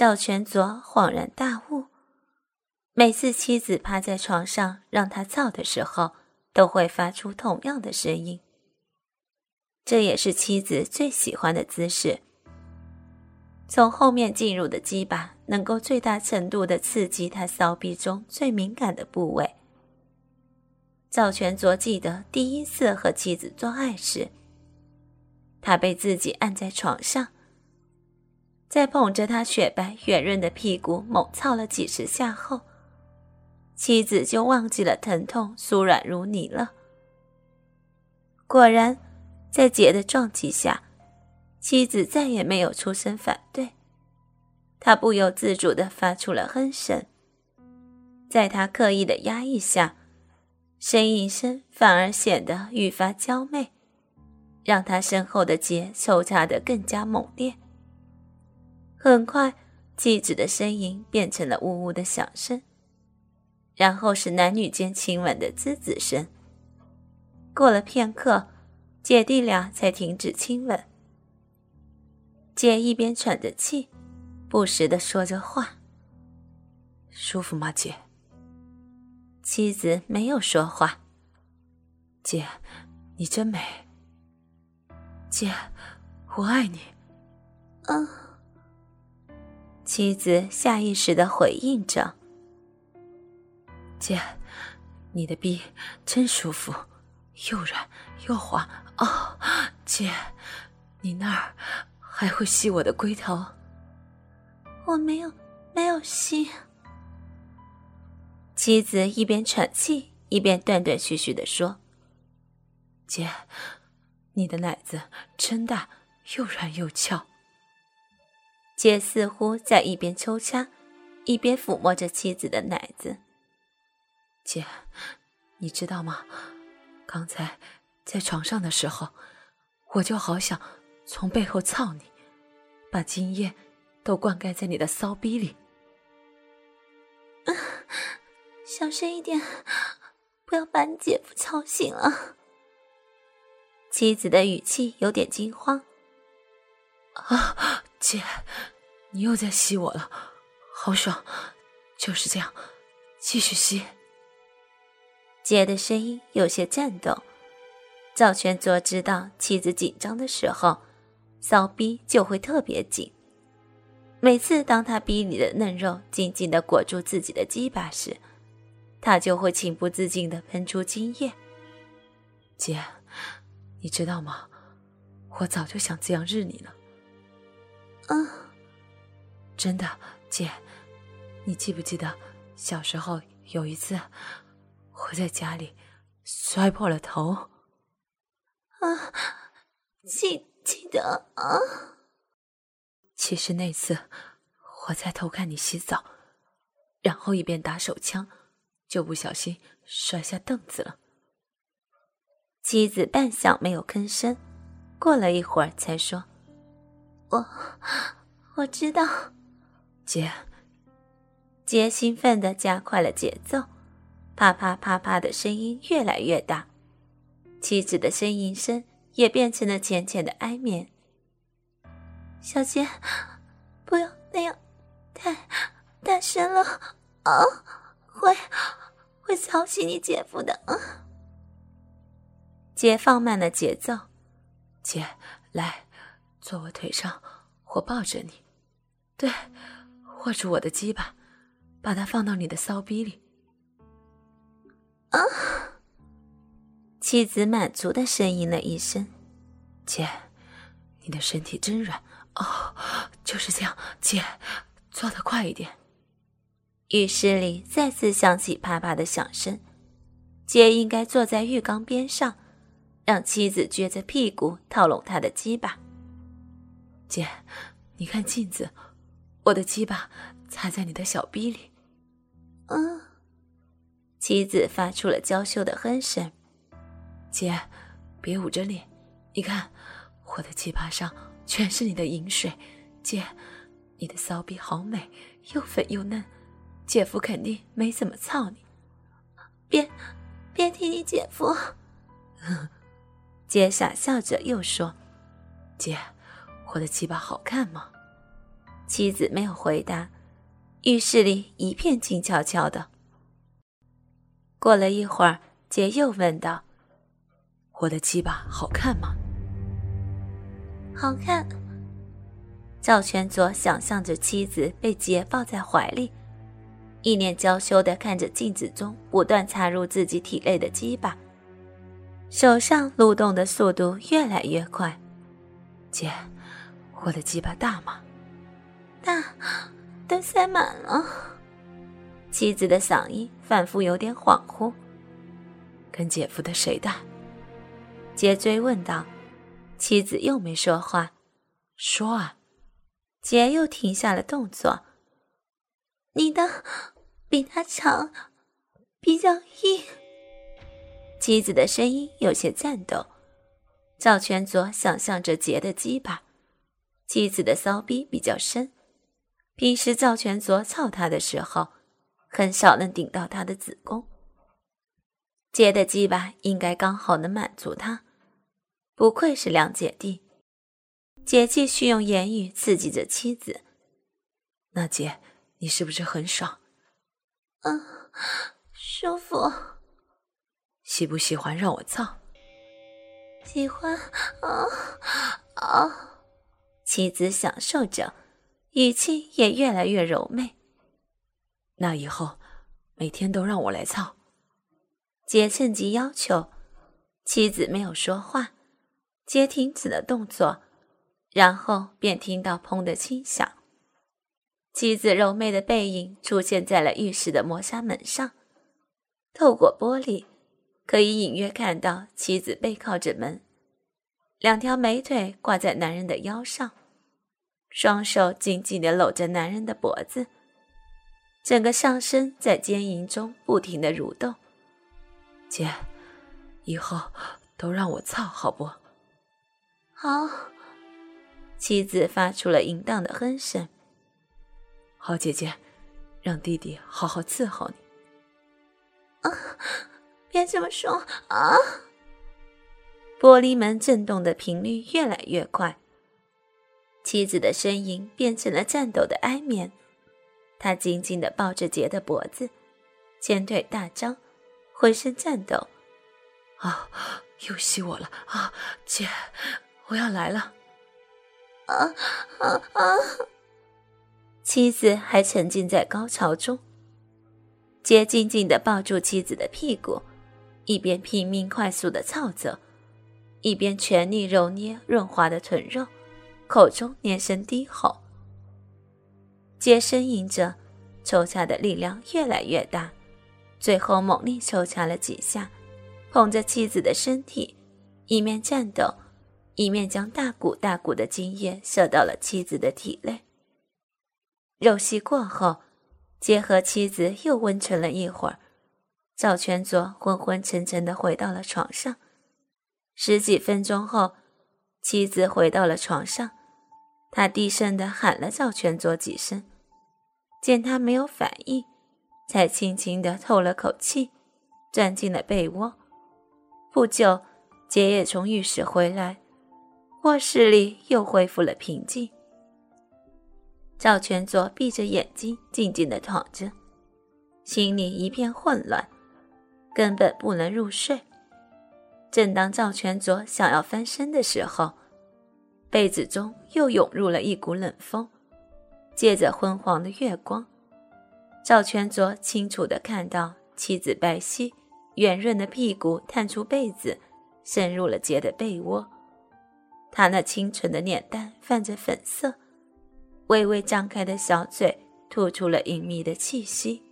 赵全卓恍然大悟，每次妻子趴在床上让他操的时候，都会发出同样的声音。这也是妻子最喜欢的姿势。从后面进入的鸡巴，能够最大程度的刺激他骚逼中最敏感的部位。赵全卓记得第一次和妻子做爱时，他被自己按在床上。在捧着他雪白圆润的屁股猛操了几十下后，妻子就忘记了疼痛，酥软如泥了。果然，在杰的撞击下，妻子再也没有出声反对，他不由自主地发出了哼声。在他刻意的压抑下，呻吟声反而显得愈发娇媚，让他身后的杰抽插得更加猛烈。很快，妻子的呻吟变成了呜呜的响声，然后是男女间亲吻的滋滋声。过了片刻，姐弟俩才停止亲吻。姐一边喘着气，不时的说着话：“舒服吗，姐？”妻子没有说话。姐，你真美。姐，我爱你。嗯。妻子下意识的回应着：“姐，你的臂真舒服，又软又滑哦。姐，你那儿还会吸我的龟头？我没有，没有吸。”妻子一边喘气，一边断断续续的说：“姐，你的奶子真大，又软又翘。”姐似乎在一边抽插，一边抚摸着妻子的奶子。姐，你知道吗？刚才在床上的时候，我就好想从背后操你，把精液都灌溉在你的骚逼里。小声一点，不要把你姐夫吵醒了。妻子的语气有点惊慌。啊！姐，你又在吸我了，好爽，就是这样，继续吸。姐的声音有些颤抖。赵全卓知道妻子紧张的时候，骚逼就会特别紧。每次当他逼你的嫩肉紧紧的裹住自己的鸡巴时，他就会情不自禁的喷出精液。姐，你知道吗？我早就想这样日你了。嗯，真的，姐，你记不记得小时候有一次我在家里摔破了头？啊，记记得啊。其实那次我在偷看你洗澡，然后一边打手枪，就不小心摔下凳子了。妻子半晌没有吭声，过了一会儿才说。我我知道，姐。杰兴奋的加快了节奏，啪啪啪啪的声音越来越大，妻子的呻吟声也变成了浅浅的哀眠。小杰，不要那样，太大声了啊！会会吵醒你姐夫的。姐放慢了节奏，姐来。坐我腿上，我抱着你，对，握住我的鸡巴，把它放到你的骚逼里。啊！妻子满足的呻吟了一声：“姐，你的身体真软哦，就是这样，姐，做的快一点。”浴室里再次响起啪啪的响声，姐应该坐在浴缸边上，让妻子撅着屁股套拢他的鸡巴。姐，你看镜子，我的鸡巴插在你的小逼里。嗯，妻子发出了娇羞的哼声。姐，别捂着脸，你看我的鸡巴上全是你的饮水。姐，你的骚逼好美，又粉又嫩，姐夫肯定没怎么操你。别，别提你姐夫。姐傻笑着又说：“姐。”我的鸡巴好看吗？妻子没有回答，浴室里一片静悄悄的。过了一会儿，杰又问道：“我的鸡巴好看吗？”“好看。”赵全佐想象着妻子被杰抱在怀里，一脸娇羞的看着镜子中不断插入自己体内的鸡巴，手上蠕动的速度越来越快。姐，我的鸡巴大吗？大，都塞满了。妻子的嗓音反复有点恍惚。跟姐夫的谁大？杰追问道。妻子又没说话。说啊！杰又停下了动作。你的比他长，比较硬。妻子的声音有些颤抖。赵全佐想象着杰的鸡巴，妻子的骚逼比较深。平时赵全佐操他的时候，很少能顶到他的子宫。杰的鸡巴应该刚好能满足他，不愧是两姐弟。杰继续用言语刺激着妻子。那姐，你是不是很爽？嗯，舒服。喜不喜欢让我操？喜欢。啊啊！妻子享受着。语气也越来越柔媚。那以后每天都让我来操。杰趁机要求，妻子没有说话，杰停止了动作，然后便听到砰的轻响。妻子柔媚的背影出现在了浴室的磨砂门上，透过玻璃可以隐约看到妻子背靠着门，两条美腿挂在男人的腰上。双手紧紧地搂着男人的脖子，整个上身在坚淫中不停地蠕动。姐，以后都让我操好不？好。妻子发出了淫荡的哼声。好姐姐，让弟弟好好伺候你。啊！别这么说啊！玻璃门震动的频率越来越快。妻子的声音变成了颤抖的哀眠，他紧紧地抱着杰的脖子，前腿大张，浑身颤抖。啊，又吸我了啊！姐，我要来了！啊啊啊！妻子还沉浸在高潮中，杰紧紧地抱住妻子的屁股，一边拼命快速地操着，一边全力揉捏润滑的臀肉。口中连声低吼，杰呻吟着，抽插的力量越来越大，最后猛力抽插了几下，捧着妻子的身体，一面颤抖，一面将大股大股的精液射到了妻子的体内。肉戏过后，杰和妻子又温存了一会儿，赵全佐昏昏沉沉的回到了床上。十几分钟后，妻子回到了床上。他低声的喊了赵全佐几声，见他没有反应，才轻轻的透了口气，钻进了被窝。不久，杰也从浴室回来，卧室里又恢复了平静。赵全佐闭着眼睛，静静的躺着，心里一片混乱，根本不能入睡。正当赵全佐想要翻身的时候，被子中又涌入了一股冷风，借着昏黄的月光，赵全卓清楚地看到妻子白皙、圆润的屁股探出被子，深入了杰的被窝。他那清纯的脸蛋泛着粉色，微微张开的小嘴吐出了隐秘的气息。